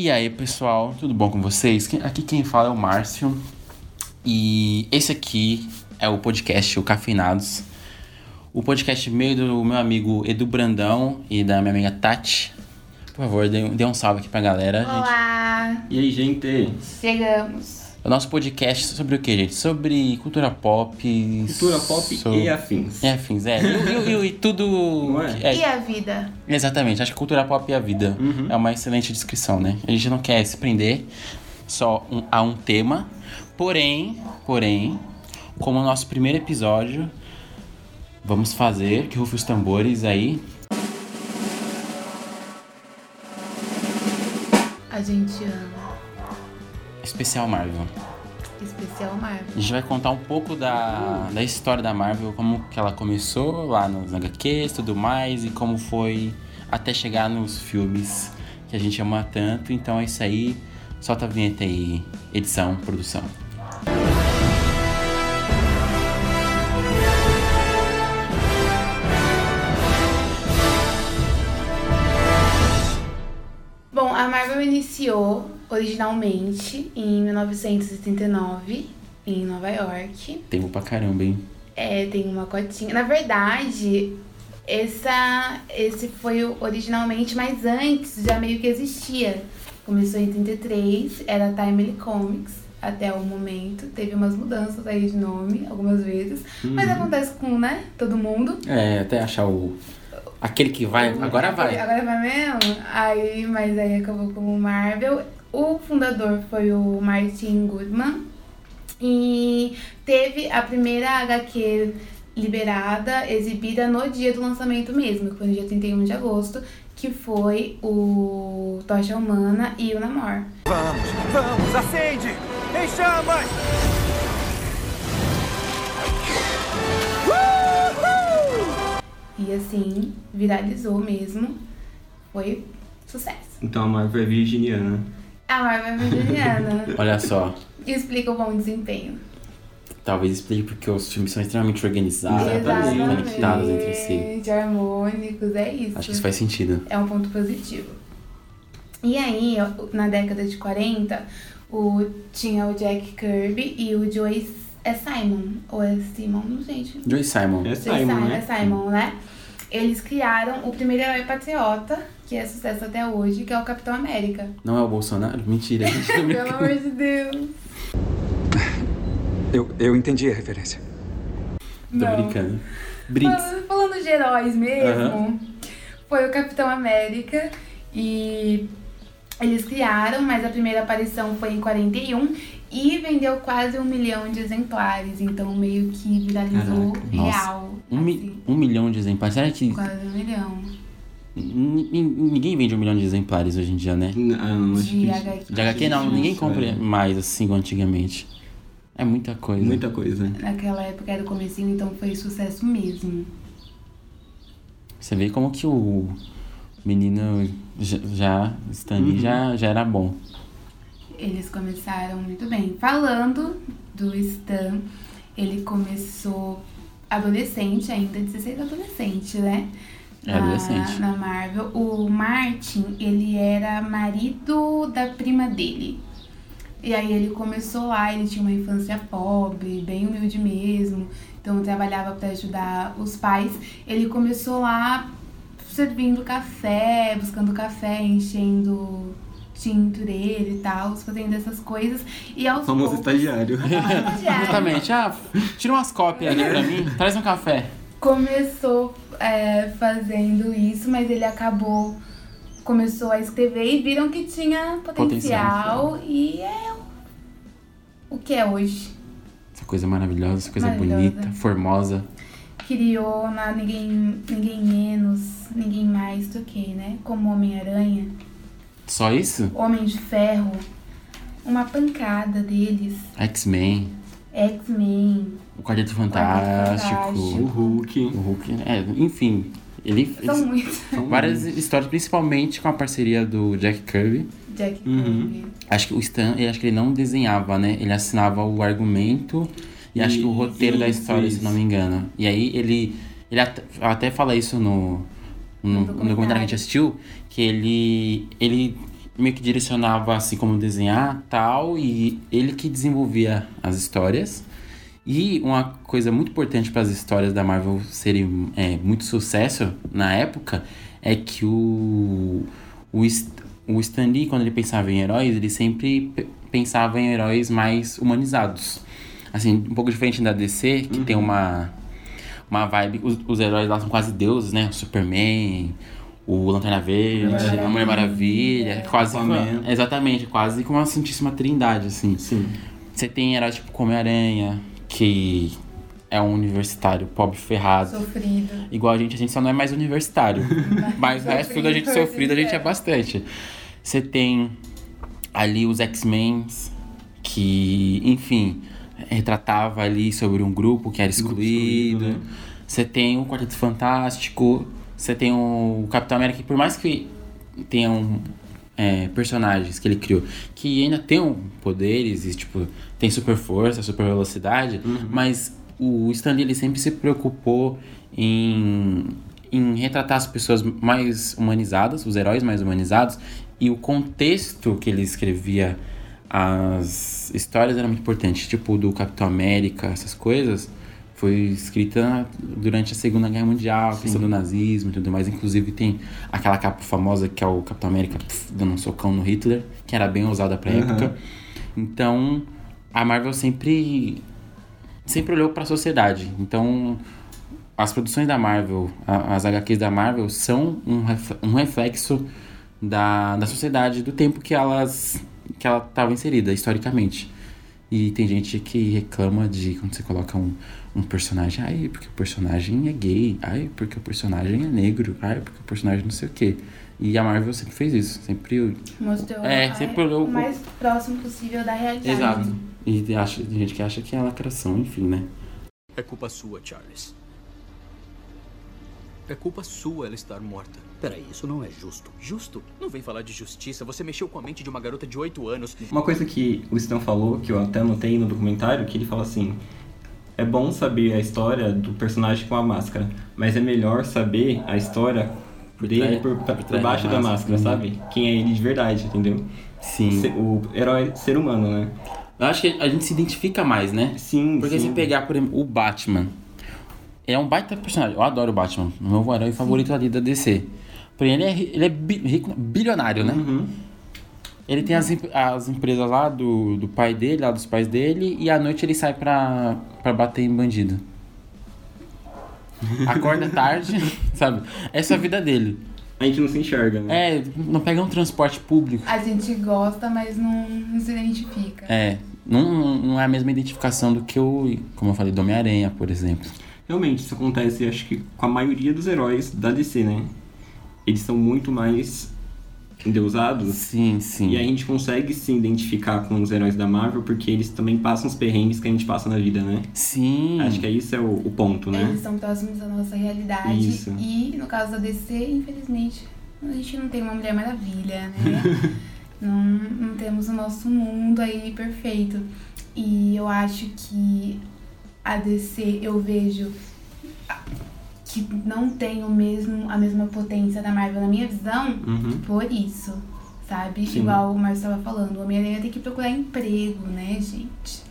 E aí, pessoal, tudo bom com vocês? Aqui quem fala é o Márcio. E esse aqui é o podcast O Cafeinados. O podcast meio do meu amigo Edu Brandão e da minha amiga Tati. Por favor, dê, dê um salve aqui pra galera. gente. Olá! E aí, gente? Chegamos. O nosso podcast é sobre o que, gente? Sobre cultura pop. Cultura pop so- e afins. É, afins, é. E, e- e- e tudo. É? é, E a vida? Exatamente, acho que cultura pop e a vida é uma excelente descrição, né? A gente não quer se prender só um- a um tema, porém, porém, como o nosso primeiro episódio, vamos fazer, que rufe os tambores aí, A gente ama. Especial Marvel. Especial Marvel. A gente vai contar um pouco da, da história da Marvel, como que ela começou lá nos HQs e tudo mais, e como foi até chegar nos filmes que a gente ama tanto. Então é isso aí. Solta a vinheta aí, edição, produção. Bom, a Marvel iniciou originalmente em 1979 em Nova York. Tempo pra caramba, hein? É, tem uma cotinha. Na verdade, essa, esse foi originalmente, mas antes já meio que existia. Começou em 33, era Timely Comics até o momento. Teve umas mudanças aí de nome algumas vezes. Mas acontece com, né, todo mundo. É, até achar o. Aquele que vai. Agora vai. Agora vai mesmo? Aí, mas aí acabou como Marvel. O fundador foi o Martin Goodman. E teve a primeira HQ liberada, exibida no dia do lançamento mesmo, que foi no dia 31 de agosto, que foi o Tocha Humana e o Namor. Vamos, vamos, acende! Em chamas! E assim, viralizou mesmo. Foi sucesso. Então a Marvel é virginiana. A Marvel é virginiana. Olha só. explica o bom desempenho. Talvez explique porque os filmes são extremamente organizados, Exatamente. conectados entre si. Harmônicos, é isso. Acho que isso faz sentido. É um ponto positivo. E aí, na década de 40, o, tinha o Jack Kirby e o Joe é Simon, ou é Simon, não sei. gente. Joey Simon. É Simon, Simon, né? É Simon, né? Eles criaram o primeiro herói patriota, que é sucesso até hoje, que é o Capitão América. Não é o Bolsonaro? Mentira, tá Pelo amor de Deus. Eu, eu entendi a referência. Tô Não. brincando. Brinks. Falando, falando de heróis mesmo, foi o Capitão América e eles criaram, mas a primeira aparição foi em 41 e vendeu quase um milhão de exemplares, então meio que viralizou Caraca. Real. Um, mi- assim, um milhão de exemplares. Será que Quase um milhão. N- Ninguém vende um milhão de exemplares hoje em dia, né? Ah, não, acho De que HQ. De HQ não, ninguém compra é. mais assim igual antigamente. É muita coisa. muita coisa. Naquela época era o comecinho, então foi sucesso mesmo. Você vê como que o menino já, já Stan Lee já, já era bom. Eles começaram muito bem. Falando do Stan, ele começou adolescente ainda, 16 adolescente, né? É, Na- adolescente. Na Marvel. O Martin, ele era marido da prima dele. E aí ele começou lá, ele tinha uma infância pobre, bem humilde mesmo. Então trabalhava para ajudar os pais. Ele começou lá servindo café, buscando café, enchendo tintureira e tal, fazendo essas coisas. E aos Famoso poucos, estagiário. Estagiário. Justamente, ah, tira umas cópias ali pra mim, traz um café. começou é, fazendo isso, mas ele acabou começou a escrever e viram que tinha potencial, Potencial. e é o- o que é hoje. Essa coisa maravilhosa, essa coisa Maravilhosa. bonita, formosa. Criou na ninguém, ninguém menos, ninguém mais do que, né? Como Homem-Aranha, Só isso? Homem de Ferro, uma pancada deles, X-Men, X-Men, o Quarteto Fantástico, Fantástico. O Hulk. o Hulk. É, enfim, ele são muitos. várias histórias, principalmente com a parceria do Jack Kirby. Jack Uhum. Kirby. Acho que o Stan, ele, acho que ele não desenhava, né? Ele assinava o argumento e acho que o Isso, roteiro da história, isso. se não me engano. E aí ele, ele até, até fala isso no, no, no No documentário que a gente assistiu, que ele, ele meio que direcionava assim como desenhar tal, e ele que desenvolvia as histórias. E uma coisa muito importante para as histórias da Marvel serem é, muito sucesso na época é que o, o, o Stan Lee, quando ele pensava em heróis, ele sempre pe- pensava em heróis mais humanizados. Assim, um pouco diferente da DC, que tem uma, uma vibe. Os, os heróis lá são quase deuses, né? O Superman, o Lanterna Verde, Mulher a Mulher Maravilha. Maravilha. Quase Aquaman. exatamente, quase como uma Santíssima Trindade, assim. Sim. Você tem heróis tipo como Homem-Aranha, que é um universitário pobre ferrado. Sofrido. Igual a gente, a gente só não é mais universitário. Mas o resto tudo a gente Sofrido, a gente é é. bastante. Você tem ali os X-Men, que, enfim, retratava ali sobre um grupo que era excluído. né? Você tem o Quarteto Fantástico. Você tem o Capitão América, que por mais que tenham é, personagens que ele criou que ainda tenham poderes e, tipo, tem super força, super velocidade, mas o Stan Lee, ele sempre se preocupou em, em retratar as pessoas mais humanizadas, os heróis mais humanizados, e o contexto que ele escrevia as histórias era muito importante, tipo do Capitão América, essas coisas, foi escrita durante a Segunda Guerra Mundial, a questão do nazismo e tudo mais. Inclusive tem aquela capa famosa que é o Capitão América pf, dando um socão no Hitler, que era bem usada pra Uhum. época. Então, a Marvel sempre sempre olhou pra sociedade. Então, as produções da Marvel, a- as HQs da Marvel são um, um reflexo da, da sociedade, do tempo que elas que ela estava inserida historicamente. E tem gente que reclama de quando você coloca um, um personagem, ai, porque o personagem é gay, ai, porque o personagem é negro, ai, porque o personagem não sei o quê. E a Marvel sempre fez isso, sempre. Mostrou É, sempre olhou o o- mais próximo possível da realidade. Exato. E acha, tem gente que acha que é lacração, enfim, né? É culpa sua, Charles. É culpa sua ela estar morta. Peraí, isso não é justo. Justo? Não vem falar de justiça. Você mexeu com a mente de uma garota de 8 anos. Uma coisa que o Stan falou, que eu até anotei no documentário, que ele fala assim: é bom saber a história do personagem com a máscara, mas é melhor saber a história dele por, por por, baixo da máscara. máscara, sabe? Quem é ele de verdade, entendeu? Sim. O herói ser humano, né? Eu acho que a gente se identifica mais, né? Sim, Porque sim. se pegar, por exemplo, o Batman. É um baita personagem. Eu adoro o Batman. O meu herói favorito ali da DC. Porém, ele é, ele é bi- rico, bilionário, né? Uhum. Ele tem as, as empresas lá do, do pai dele, lá dos pais dele, e à noite ele sai pra, pra bater em bandido. Acorda tarde, sabe? Essa é a vida dele. A gente não se enxerga, né? É, não pega um transporte público. A gente gosta, mas não, não se identifica. É, não, não é a mesma identificação do que o, como eu falei, do Homem-Aranha, por exemplo. Realmente, isso acontece, acho que com a maioria dos heróis da DC, né? Eles são muito mais endeusados. Sim, sim. E a gente consegue se identificar com os heróis da Marvel porque eles também passam os perrengues que a gente passa na vida, né? Sim. Acho que é isso é o, o ponto, né? Eles são próximos da nossa realidade. Isso. E no caso da DC, infelizmente, a gente não tem uma Mulher Maravilha, né? não, não temos o nosso mundo aí perfeito. E eu acho que a DC eu vejo que não tem o mesmo, a mesma potência da Marvel na minha visão Uhum. por isso. Sabe? Sim. Igual o Marcos estava falando, o Homem-Aranha tem que procurar emprego, né, gente?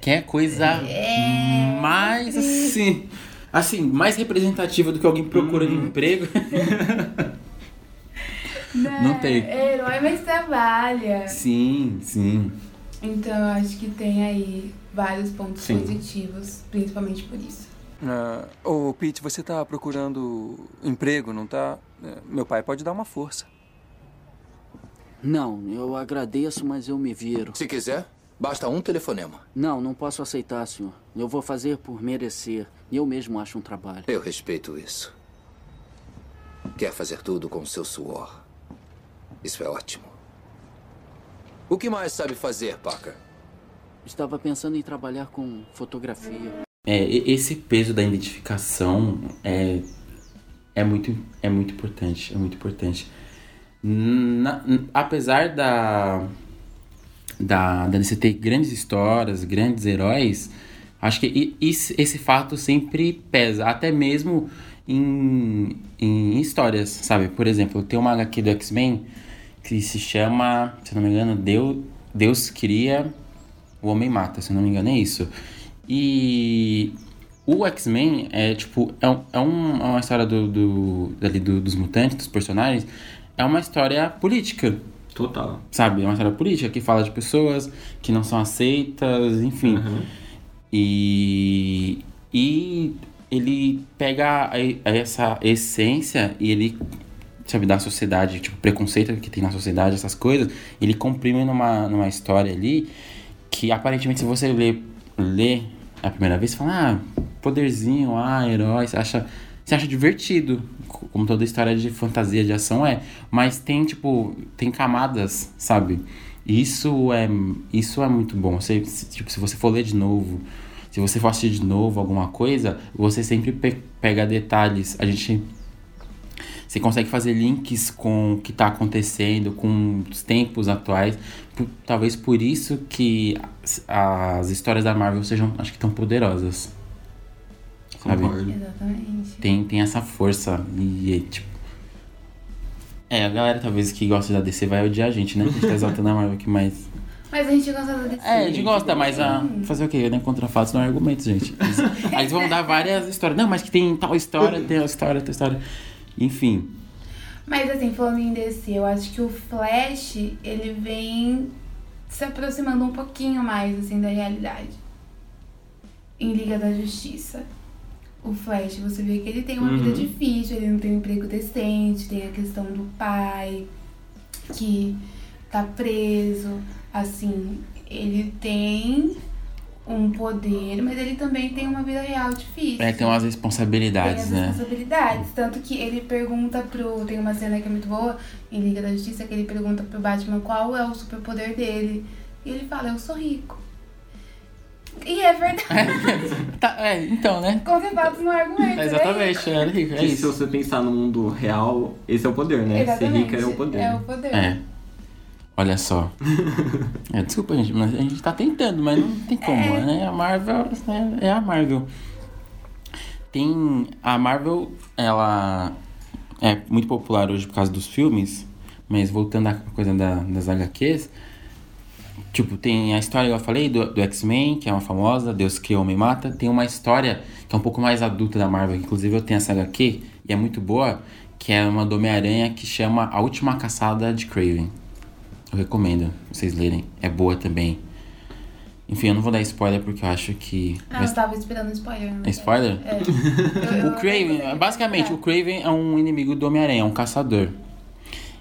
Que é coisa É. mais assim. Assim, mais representativa do que alguém procurando Uhum. emprego. Não tem. É, herói, mas trabalha. sim, sim. Então eu acho que tem aí vários pontos Sim. positivos, principalmente por isso. Ah, ô, Pete, você tá procurando emprego, não tá? É, Meu pai pode dar uma força. Não, eu agradeço, mas eu me viro. Se quiser, basta um telefonema. Não, não posso aceitar, senhor. Eu vou fazer por merecer. Eu mesmo acho um trabalho. Eu respeito isso. Quer fazer tudo com seu suor. Isso é ótimo. O que mais sabe fazer, Parker? Estava pensando em trabalhar com fotografia. É, esse peso da identificação é, é, muito, é muito importante. É muito importante. Na- apesar da, da, da DC ter grandes histórias, grandes heróis, acho que esse, esse fato sempre pesa. Até mesmo em, em histórias, sabe? Por exemplo, tem uma HQ do X-Men que se chama, se não me engano, Deus, Deus cria, o homem mata, se não me engano, é isso. E o X-Men é tipo, é, um, é, é uma história do, do, dali do- dos mutantes, dos personagens, é uma história política. Total. Sabe? É uma história política que fala de pessoas que não são aceitas, enfim. E, e ele pega a- a essa essência e ele, sabe, da sociedade, tipo, preconceito que tem na sociedade, essas coisas, ele comprime numa, numa história ali que aparentemente se você lê, lê a primeira vez, você fala, ah, poderzinho, ah, herói, você acha, você acha divertido, co- como toda história de fantasia, de ação é, mas tem, tipo, tem camadas, sabe? Isso é, isso é muito bom. Você, tipo, se você for ler de novo, se você for assistir de novo alguma coisa, você sempre pe- pega detalhes. A gente você consegue fazer links com o que está acontecendo, com os tempos atuais. Por- talvez por isso que as, as histórias da Marvel sejam, acho que tão poderosas. Sabe? Concordo. Exatamente. Tem, tem essa força e, é, tipo... É, a galera talvez que gosta da DC vai odiar a gente, né? A gente tá exaltando a Marvel aqui, mas... Mas a gente gosta da DC. É, a gente gosta, mas a... fazer o quê? Né? Contra fatos não é argumentos, gente. Eles- Aí eles vão dar várias histórias. Não, mas que tem tal história, tem tal história, tal história. Enfim. Mas assim, falando em DC, eu acho que o Flash, ele vem se aproximando um pouquinho mais, assim, da realidade. Em Liga da Justiça. O Flash, você vê que ele tem uma vida difícil, ele não tem um emprego decente, tem a questão do pai, que tá preso. Assim, ele tem um poder, mas ele também tem uma vida real difícil É, tem umas responsabilidades, tem as né? responsabilidades. Tanto que ele pergunta pro. Tem uma cena que é muito boa em Liga da Justiça que ele pergunta pro Batman qual é o superpoder dele. E ele fala, eu sou rico. E é verdade. Tá, é, então, né? Contra fatos no argumento. É, exatamente, é, rico, é se você pensar no mundo real, esse é o poder, né? Ser Exatamente. rico é o poder. É o poder. É. Olha só. É, desculpa, gente, mas a gente tá tentando, mas não tem como, É. né? A Marvel é, é a Marvel. Tem. A Marvel, ela é muito popular hoje por causa dos filmes, mas voltando à coisa da, das HQs. Tipo, tem a história que eu falei do, do X-Men, que é uma famosa, Deus que Homem Mata. Tem uma história que é um pouco mais adulta da Marvel, que inclusive eu tenho essa HQ, e é muito boa, que é uma do Homem-Aranha que chama A Última Caçada de Craven. Eu recomendo vocês lerem. É boa também. Enfim, eu não vou dar spoiler porque eu acho que. Ah, eu tava esperando spoiler. né? É spoiler? É. Eu- O Craven, basicamente, o Craven é um inimigo do Homem-Aranha, é um caçador.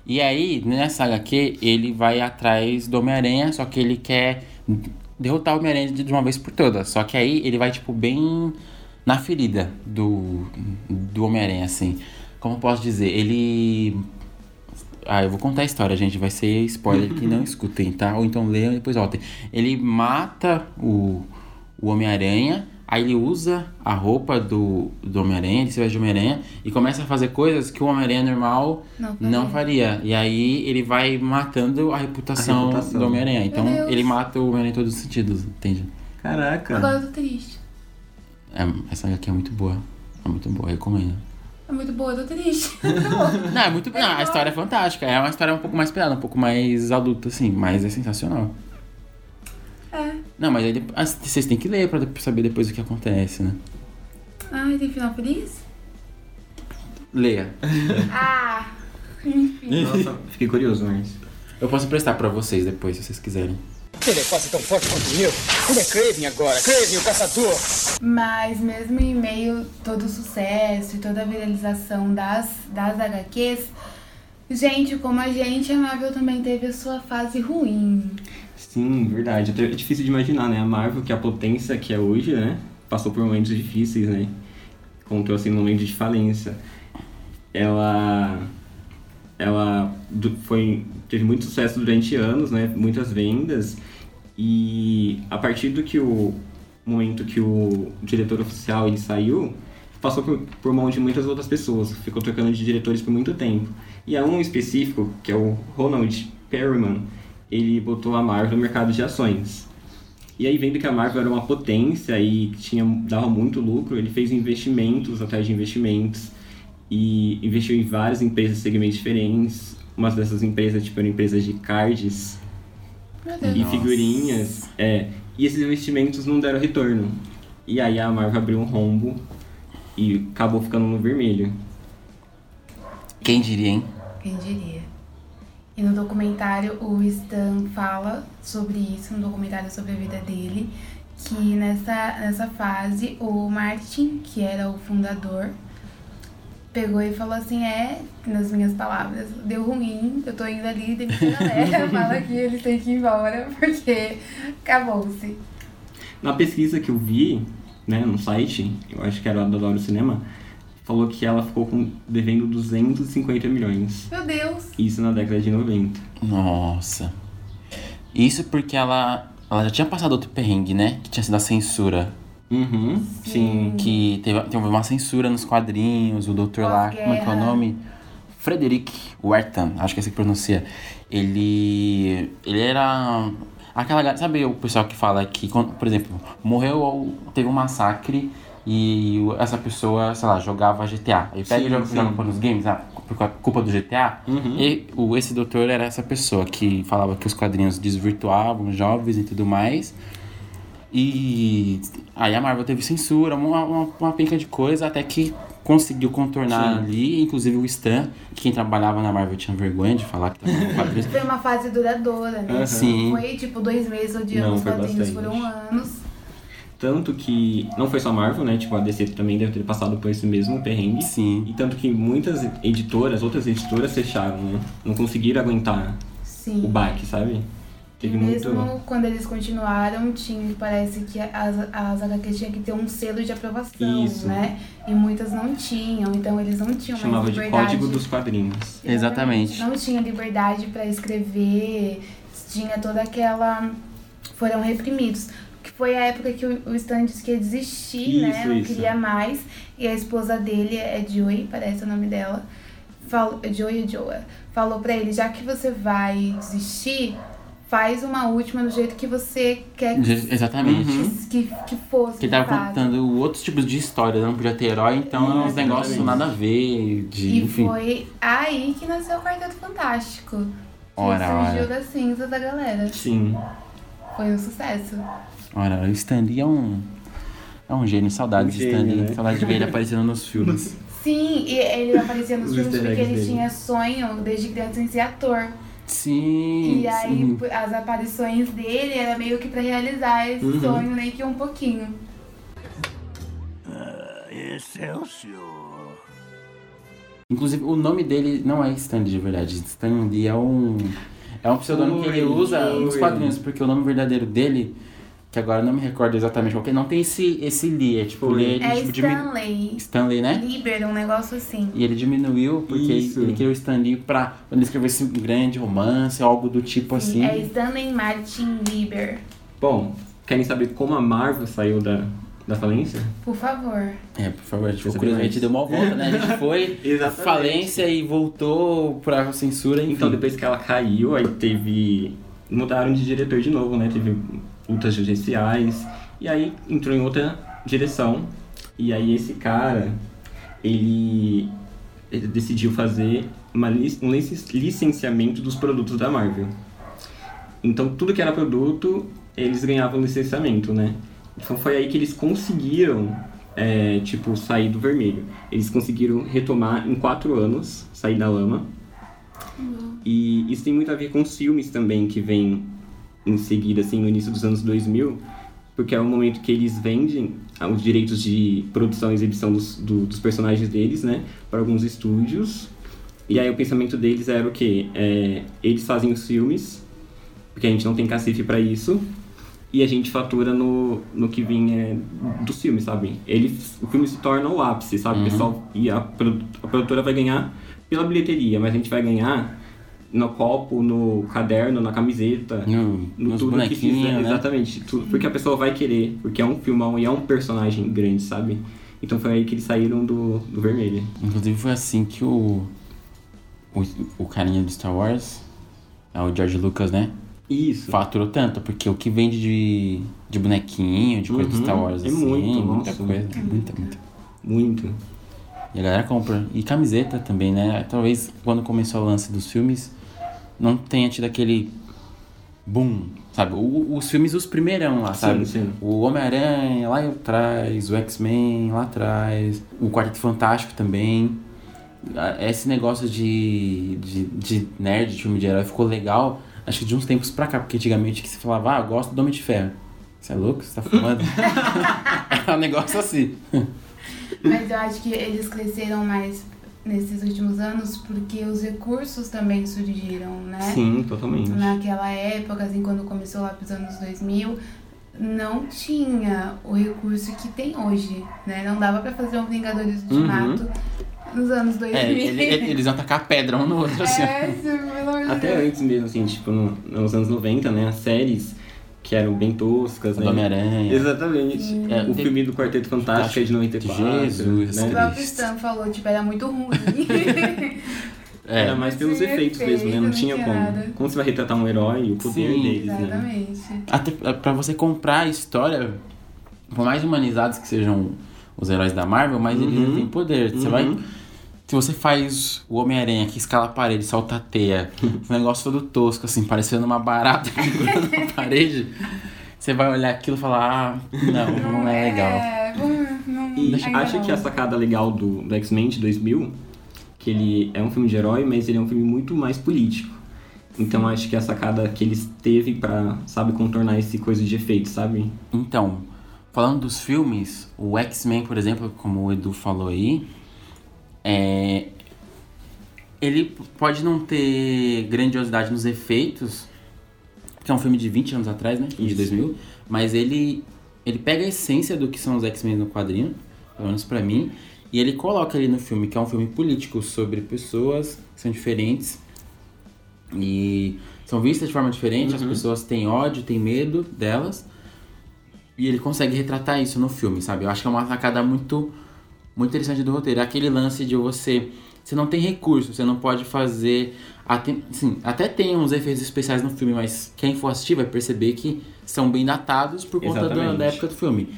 E aí, nessa HQ, ele vai atrás do Homem-Aranha, só que ele quer derrotar o Homem-Aranha de de uma vez por todas. Só que aí ele vai, tipo, bem na ferida do, do Homem-Aranha, assim. Como eu posso dizer? Ele. Ah, eu vou contar a história, gente. Vai ser spoiler que não escutem, tá? Ou então leiam e depois voltem. Ele mata o, o Homem-Aranha, aí ele usa a roupa do, do Homem-Aranha, ele se veste de Homem-Aranha, e começa a fazer coisas que o Homem-Aranha normal Não faria. não faria. E aí ele vai matando a reputação, A reputação. do Homem-Aranha. Então ele mata o Homem-Aranha em todos os sentidos, entende? Caraca. Agora eu tô triste. É, essa aqui é muito boa. É muito boa, recomendo. É muito boa, eu tô triste. Não, é muito. Não, a história é fantástica. É uma história um pouco mais pesada, um pouco mais adulta, assim, mas é sensacional. é. Não, mas aí ah, vocês têm que ler pra saber depois o que acontece, né? Ai, tem final feliz? Leia. Ah! Enfim. Nossa, fiquei curioso, mas. Eu posso emprestar pra vocês depois, se vocês quiserem. Ele é quase tão forte quanto eu. Ele é Craven agora. Craven, o caçador. Mas mesmo em meio todo o sucesso e toda a viralização das, das HQs, gente, como a gente, a Marvel também teve a sua fase ruim. Sim, verdade. Até É difícil de imaginar, né? A Marvel, que é a potência que é hoje, né? Passou por momentos difíceis, né? Contou assim momentos de falência. Ela. Ela foi, teve muito sucesso durante anos, né? Muitas vendas. E a partir do que o momento que o diretor oficial ele saiu, passou por, por mão de muitas outras pessoas. Ficou trocando de diretores por muito tempo. E há um específico, que é o Ronald Perriman, ele botou a Marvel no mercado de ações. E aí, vendo que a Marvel era uma potência e tinha, dava muito lucro, ele fez investimentos atrás de investimentos e investiu em várias empresas de segmentos diferentes. Umas dessas empresas, tipo, eram empresas de cards e figurinhas. É, e esses investimentos não deram retorno. E aí a Marvel abriu um rombo e acabou ficando no vermelho. Quem diria, hein? Quem diria? E no documentário o Stan fala sobre isso, no documentário sobre a vida dele, que nessa, nessa fase o Martin, que era o fundador, pegou e falou assim, é, nas minhas palavras, deu ruim, eu tô indo ali, demitir a galera, fala que eles têm que ir embora, porque acabou-se. Na pesquisa que eu vi, né, no site, eu acho que era do Adoro Cinema, falou que ela ficou com, devendo 250 milhões. Meu Deus! Isso na década de 90. Nossa. Isso porque ela, ela já tinha passado outro perrengue, né? Que tinha sido a censura. Uhum, sim. Que teve, teve uma censura nos quadrinhos, o doutor lá, como é que é o nome? Frederick Wertham, acho que é assim que pronuncia. Ele. Ele era. Aquela galera. Sabe o pessoal que fala que, por exemplo, morreu ou teve um massacre e essa pessoa, sei lá, jogava GTA. Aí pega Sim, e joga, sim. joga nos games, ah, por culpa do GTA. E o, esse doutor era essa pessoa que falava que os quadrinhos desvirtuavam os jovens e tudo mais. E aí a Marvel teve censura, uma, uma, uma penca de coisa, até que conseguiu contornar Sim. ali. Inclusive o Stan, que quem trabalhava na Marvel tinha vergonha de falar que tava no quadrinhos. Foi uma fase duradoura, né? Aham. Sim. Foi tipo dois meses odiando os quadrinhos, foram anos. Tanto que não foi só a Marvel, né? Tipo, a DC também deve ter passado por esse mesmo perrengue. Sim. E tanto que muitas editoras, outras editoras fecharam, né? Não conseguiram aguentar Sim. o baque, sabe? Teve Mesmo muito. quando eles continuaram, tinha, parece que as, as HQs tinham que ter um selo de aprovação, Isso. né? E muitas não tinham, então eles não tinham Chamava mais de liberdade. Código dos Quadrinhos. Exatamente. Não tinha liberdade pra escrever, tinha toda aquela. Foram reprimidos. Que foi a época que o o Stan disse que ia desistir, né? Isso, Não isso. queria mais. E a esposa dele é Joey, parece o nome dela. Falou, Joey ou Joa. Falou pra ele, já que você vai desistir, faz uma última do jeito que você quer que, Exatamente. que, que fosse. Que ele tava contando outros tipos de história, não podia ter herói, então é uns negócios nada a ver, de, E enfim. foi aí que nasceu o Quarteto Fantástico. Que Ora, surgiu ora. das cinzas da galera. Sim. Foi um sucesso. Ora, o Stan Lee é um. É um gênio, saudades Um de Stan gênio, Lee. né? Saudade de ver ele aparecendo nos filmes. Sim, e ele aparecia nos Os filmes porque ele dele. tinha sonho desde criança em ser ator. Sim. E aí sim. as aparições dele era meio que pra realizar esse Uhum. sonho, nem que um pouquinho. Inclusive, o nome dele não é Stan Lee de verdade. Stan Lee é um. É um pseudônimo que ele usa nos quadrinhos, porque o nome verdadeiro dele, que agora eu não me recordo exatamente qual que é, não tem esse, esse Lee, é tipo. Lee, É tipo, diminu- Stanley. Stanley, né? Liber, um negócio assim. E ele diminuiu porque Isso. ele criou o Stan Lee pra quando ele escrevesse um grande romance, algo do tipo assim. É Stanley Martin Lieber. Bom, querem saber como a Marvel saiu da, da falência? Por favor. É, por favor, a gente Quer ficou mais? gente deu uma volta, né? A gente foi falência e voltou pra censura, enfim. Então, depois que ela caiu, aí teve. Mudaram de diretor de novo, né? Teve lutas judiciais. E aí entrou em outra direção. E aí esse cara, ele, ele decidiu fazer uma, um lic- licenciamento dos produtos da Marvel. Então, tudo que era produto, eles ganhavam licenciamento, né? Então, foi aí que eles conseguiram, é, tipo, sair do vermelho. Eles conseguiram retomar em quatro anos, sair da lama. E isso tem muito a ver com os filmes também, que vem em seguida, assim, no início dos anos 2000, porque é o momento que eles vendem ah, os direitos de produção e exibição dos, do- dos personagens deles, né, para alguns estúdios. E aí o pensamento deles era o quê? É, eles fazem os filmes, porque a gente não tem cacife para isso, e a gente fatura no, no que vem é, dos filmes, sabe? Ele, o filme se torna o ápice, sabe? O pessoal, e a, a produtora vai ganhar pela bilheteria, mas a gente vai ganhar no copo, no caderno, na camiseta, No- tudo que fizer. né? Exatamente, tudo, porque a pessoa vai querer, porque é um filmão e é um personagem grande, sabe? Então foi aí que eles saíram do, do vermelho. Inclusive foi assim que o, o. O carinha do Star Wars, é o George Lucas, né? Isso. Faturou tanto, porque o que vende de, de bonequinho, de coisa do Uhum, Star Wars, é assim, muito, muita nossa. coisa. Muita, muita. Muito. E a galera compra. E camiseta também, né? Talvez quando começou o lance dos filmes, não tenha tido aquele boom, sabe? O- os filmes, os primeirão lá, sabe? sim. O Homem-Aranha lá atrás, o X-Men lá atrás, o Quarteto Fantástico também. Esse negócio de, de, de nerd, de filme de herói, ficou legal, acho que de uns tempos pra cá, porque antigamente que se falava, ah, eu gosto do Homem de Ferro. Você é louco? Você tá fumando? Era um negócio assim. Mas eu acho que eles cresceram mais nesses últimos anos porque os recursos também surgiram, né? Sim, totalmente. Naquela época, assim, quando começou lá pros anos 2000, não tinha o recurso que tem hoje, né? Não dava pra fazer um Vingadores Ultimato nos anos 2000. É, ele- ele- eles iam tacar pedra um no outro, assim. É, sim, pelo amor de Até Deus. antes mesmo, assim, tipo, no- nos anos 90, né? As séries que eram bem toscas, Do né? Homem-Aranha. Exatamente. É, o tem- filme do Quarteto Fantástico é de 94. Jesus O né? próprio Cristo. Stan falou, tipo, era muito ruim. É. Era mais pelos efeitos mesmo, né? Não efeito, tinha não como. tinha nada. Como você vai retratar um herói e o poder Sim. deles, né? Exatamente. Até pra você comprar a história, por mais humanizados que sejam os heróis da Marvel, mas eles Uhum. têm poder. Você Uhum. vai. Se você faz o Homem-Aranha que escala a parede, solta a teia, um negócio todo tosco, assim, parecendo uma barata grudando na parede, você vai olhar aquilo e falar, ah, não, não é legal. É, não, E não. que a sacada legal do, do X-Men de 2000, que ele é um filme de herói, mas ele é um filme muito mais político. Então acho que a sacada que eles teve pra, sabe, contornar esse coisa de efeito, sabe? Então, falando dos filmes, o X-Men, por exemplo, como o Edu falou aí, é, ele pode não ter grandiosidade nos efeitos, que é um filme de 20 anos atrás, né? De Isso. 2000, mas ele, ele pega a essência do que são os X-Men no quadrinho, pelo menos pra mim, e ele coloca ali no filme, que é um filme político sobre pessoas que são diferentes e são vistas de forma diferente, as pessoas têm ódio, têm medo delas. E ele consegue retratar isso no filme, sabe? Eu acho que é uma sacada muito, muito interessante do roteiro. É Aquele lance de você. Você não tem recurso, você não pode fazer. Até, sim, até tem uns efeitos especiais no filme, mas quem for assistir vai perceber que são bem datados por conta da, da época do filme.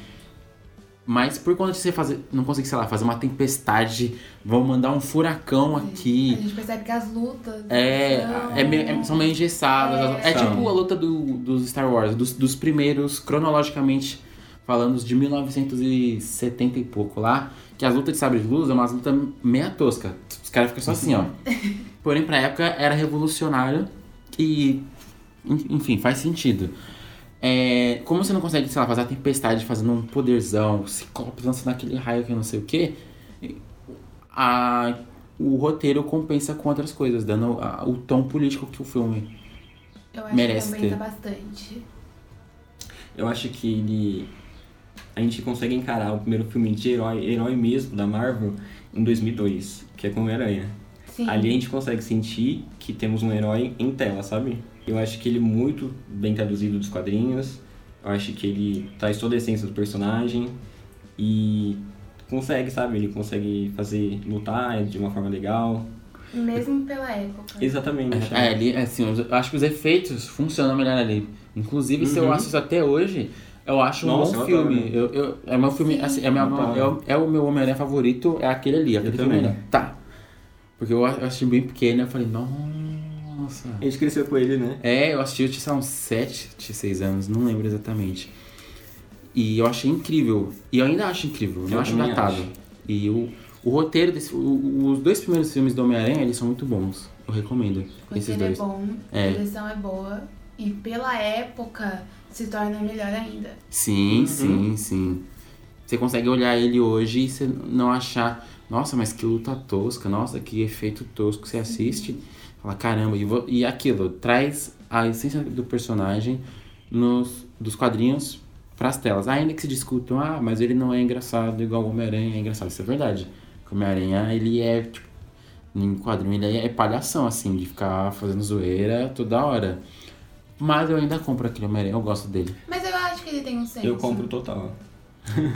Mas por conta de você fazer, não conseguir, sei lá, fazer uma tempestade, vão mandar um furacão A aqui. gente percebe que as lutas É, são... é meio- é- são meio engessadas. É, São. tipo a luta do, dos Star Wars, dos, dos primeiros, cronologicamente falando, os de 1970 e pouco lá, que as lutas de sabre de luz é uma luta meia tosca. Os caras ficam só assim, ó. Porém, pra época era revolucionário e, en- enfim, faz sentido. É, como você não consegue, sei lá, fazer a tempestade fazendo um poderzão, ciclopes lançando aquele raio que eu não sei o que, a, o roteiro compensa com outras coisas, dando a- o tom político que o filme. Eu acho merece que compensa ter. bastante. Eu acho que ele. A gente consegue encarar o primeiro filme de herói, herói mesmo da Marvel em 2002, que é com Homem-Aranha. Ali a gente consegue sentir que temos um herói em tela, sabe? Eu acho que ele é muito bem traduzido dos quadrinhos. Eu acho que ele traz toda a essência do personagem e consegue, sabe? Ele consegue fazer lutar de uma forma legal. Mesmo pela época. Exatamente. É, ali, assim, eu acho que os efeitos funcionam melhor ali. Inclusive, se eu Uhum. assisto até hoje, eu acho um Nossa, bom eu filme. adoro. Eu, eu- é meu filme, Sim. assim, é, minha, é, o- é o meu Homem-Aranha favorito, é aquele ali, aquele filme também. ali. Tá. Porque eu assisti bem pequeno, eu falei, nossa. A gente cresceu com ele, né? É, eu assisti, eu tinha uns 7, 6 anos, não lembro exatamente. E eu achei incrível. E eu ainda acho incrível, eu não Eu acho datado. acho. E o, o roteiro desse. o- os dois primeiros filmes do Homem-Aranha, eles são muito bons. Eu recomendo. O esses roteiro é dois. bom, É. a direção é boa. E pela época se torna melhor ainda. Sim, Uhum. sim, sim. Você consegue olhar ele hoje e você não achar, nossa, mas que luta tosca, nossa, que efeito tosco. Você assiste, fala, caramba, e, vo- e aquilo traz a essência do personagem nos, dos quadrinhos pras telas. Ainda que se discutam, ah, mas ele não é engraçado igual o Homem-Aranha é engraçado. Isso é verdade. O Homem-Aranha, ele é, tipo, em quadrinho, ele é palhação, assim, de ficar fazendo zoeira toda hora. Mas eu ainda compro aquele Homem-Aranha, eu gosto dele. Mas eu acho que ele tem um senso. Eu compro total.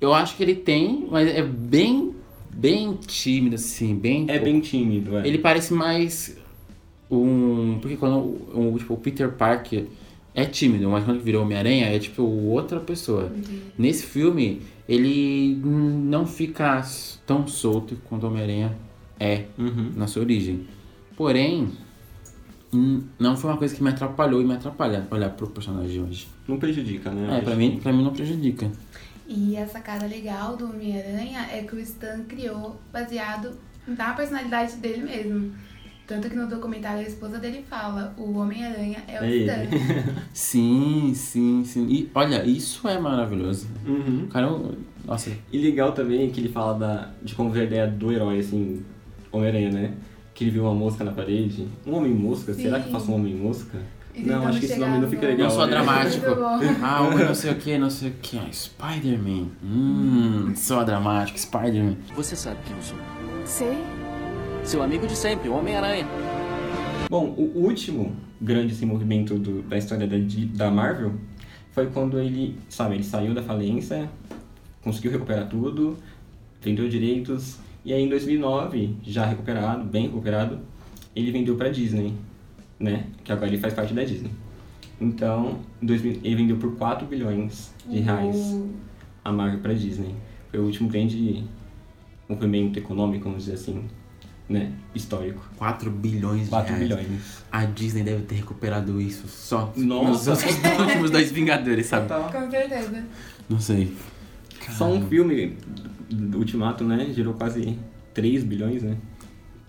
Eu acho que ele tem, mas é bem, bem tímido, assim, bem. É bem tímido, é. Ele parece mais um. Porque quando o, o- tipo, o Peter Parker é tímido, mas quando ele virou Homem-Aranha é tipo outra pessoa. Nesse filme, ele não fica tão solto quanto o Homem-Aranha é Uhum. na sua origem. Porém, não foi uma coisa que me atrapalhou e me atrapalha olhar pro personagem hoje. Não prejudica, né? É, pra mim, pra mim não prejudica. E a sacada legal do Homem-Aranha é que o Stan criou baseado na personalidade dele mesmo. Tanto que no documentário a esposa dele fala, o Homem-Aranha é o É. Stan. Sim, sim, sim. E olha, isso é maravilhoso. Uhum. O cara, eu- nossa, E legal também que ele fala da, de como ver a ideia do herói, assim, Homem-Aranha, né? Que ele viu uma mosca na parede. Um homem-mosca? Será que eu faço um homem-mosca? E Não, acho que esse nome não fica legal. não sou né? dramático. Ah, o não sei o que, não sei o que. Ah, Spider-Man. Hum, sou dramático, Spider-Man. Você sabe quem eu sou. Sei. Seu amigo de sempre, o Homem-Aranha. Bom, o último grande assim, movimento do- da história da, da Marvel foi quando ele, sabe, ele saiu da falência, conseguiu recuperar tudo, vendeu direitos, e aí em 2009, já recuperado, bem recuperado, ele vendeu pra Disney, né? Que agora ele faz parte da Disney. Então, em 2000, ele vendeu por 4 bilhões de reais O- a Marvel pra Disney. Foi o último grande movimento econômico, vamos dizer assim, né? Histórico. 4 bilhões de 4 reais. bilhões. A Disney deve ter recuperado isso só Nossa. nos últimos dois Vingadores, sabe? Com certeza. Não sei. Só um filme do Ultimato, né? Gerou quase 3 bilhões, né?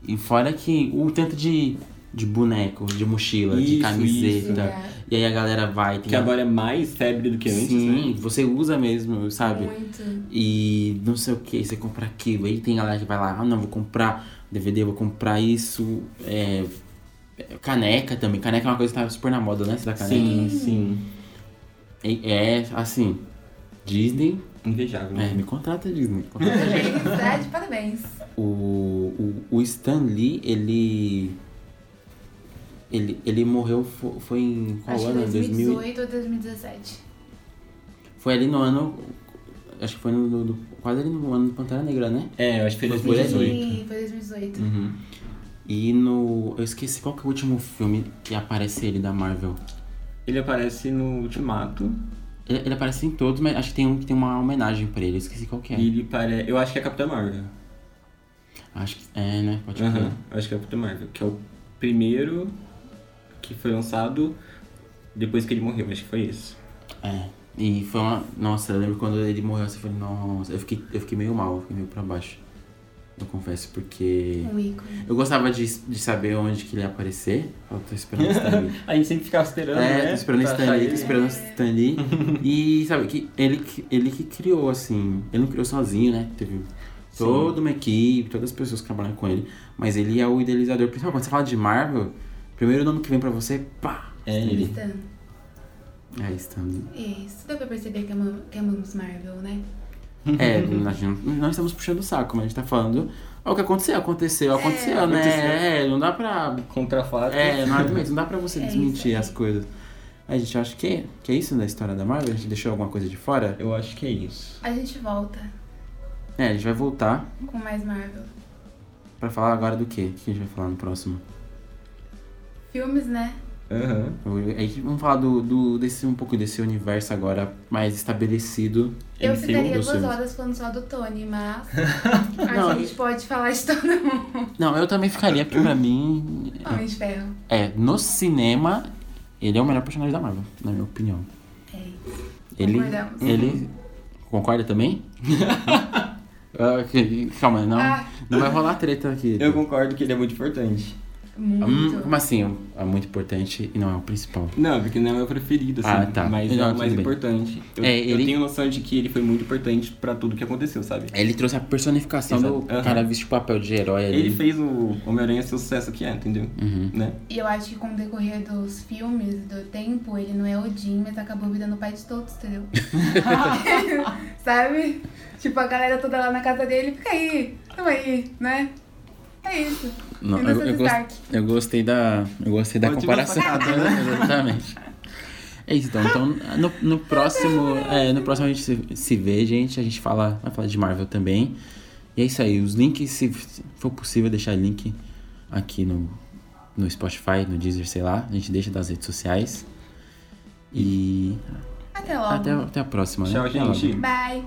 E fora que o tanto de, de boneco, de mochila, de Isso, camiseta. isso. E aí a galera vai. Tem Que agora é mais febre do que antes, Sim, né? você usa mesmo, sabe? Muito. E não sei o que, você compra aquilo. Aí tem galera que vai lá, ah não, vou comprar DVD, vou comprar isso. É, caneca também. Caneca é uma coisa que tá super na moda, né? Essa da caneca. Sim, sim. É, assim, Disney. Invejável. É, me contrata Disney. Contrata Parabéns, tá? De parabéns. o, o, o Stan Lee, ele. Ele, ele morreu, fo- foi em qual Acho ano? 2000 2018 ou 2017. Foi ali no ano. Acho que foi no, no- quase ali no ano do Pantera Negra, né? É, eu acho que foi Foi 2018. Sim, foi 2018. Uhum. E no. Eu esqueci qual que é o último filme que aparece ele da Marvel. Ele aparece no Ultimato Ele, ele aparece em todos, mas acho que tem um que tem uma homenagem pra ele. Eu esqueci qual que é. ele parece... Eu acho que é Capitã Marvel. Acho que é, né? Pode eu acho que é Capitã Marvel. Que é o primeiro que foi lançado depois que ele morreu. Acho que foi isso. É. E foi uma. Nossa, eu lembro quando ele morreu, assim, eu falei, nossa, eu fiquei, eu fiquei meio mal, eu fiquei meio pra baixo. Eu confesso, porque. Um ícone. Eu gostava de, de saber onde que ele ia aparecer. Eu tô esperando o Stan Lee. A gente sempre ficava esperando, É, né? tô esperando o pra Stan achar Lee, tô esperando o Stan Lee. E sabe, que ele, que- ele que criou, assim. Ele não criou sozinho, né? Teve toda uma equipe, todas as pessoas que trabalham com ele. Mas ele é o idealizador principal. Quando você fala de Marvel, o primeiro nome que vem pra você, pá! É Stan ele. Stan. É, Stan Lee. Isso, deu pra perceber que, amam, que amamos Marvel, né? É, nós, não- estamos puxando o saco, mas a gente tá falando. o que aconteceu, aconteceu, aconteceu, né? aconteceu. É, não dá pra. Contra fatos. É, não, não dá pra você É desmentir as coisas. Aí, gente, eu acho que, que é isso da história da Marvel. A gente deixou alguma coisa de fora. Eu acho que é isso. A gente volta É, a gente vai voltar com mais Marvel. pra falar agora do quê? O que a gente vai falar no próximo? Filmes, né? Aham. Aí vamos falar do, do, desse, um pouco desse universo agora mais estabelecido. Eu ficaria duas filmes. horas falando só do Tony, mas Não, a gente pode falar de todo mundo. Não, eu também ficaria, porque pra mim, Homem de Ferro. é, no cinema, ele é o melhor personagem da Marvel, na minha opinião. É isso. Ele, Concordamos. ele concorda também? Calma, não, Ah. não vai rolar treta aqui. Eu concordo que ele é muito importante. Muito. Hum, como assim? É muito importante e não é o principal. Não, porque não é o meu preferido, assim. Ah, tá. Mas Não, é o mais bem. importante. Eu, É, eu ele- tenho noção de que ele foi muito importante pra tudo que aconteceu, sabe? Ele trouxe a personificação Exato. do Aham. cara vestir o papel de herói ali. Ele fez o Homem-Aranha ser o sucesso que é, entendeu? Uhum. Né? E eu acho que com o decorrer dos filmes, do tempo, ele não é o Jim, mas acabou virando o pai de todos, entendeu? Sabe? Tipo, a galera toda lá na casa dele, fica aí, tamo aí, né? É isso. Não, eu, eu, gost- eu gostei da, eu gostei da comparação. né? Exatamente. É isso, então. Então, no, no próximo, é, no próximo a gente se, se vê, gente. A gente fala, vai falar de Marvel também. E é isso aí. Os links, se for possível, deixar link aqui no, no Spotify, no Deezer, sei lá. A gente deixa das redes sociais. E Até logo. até, até a próxima, né? Tchau, Até logo. gente. Bye.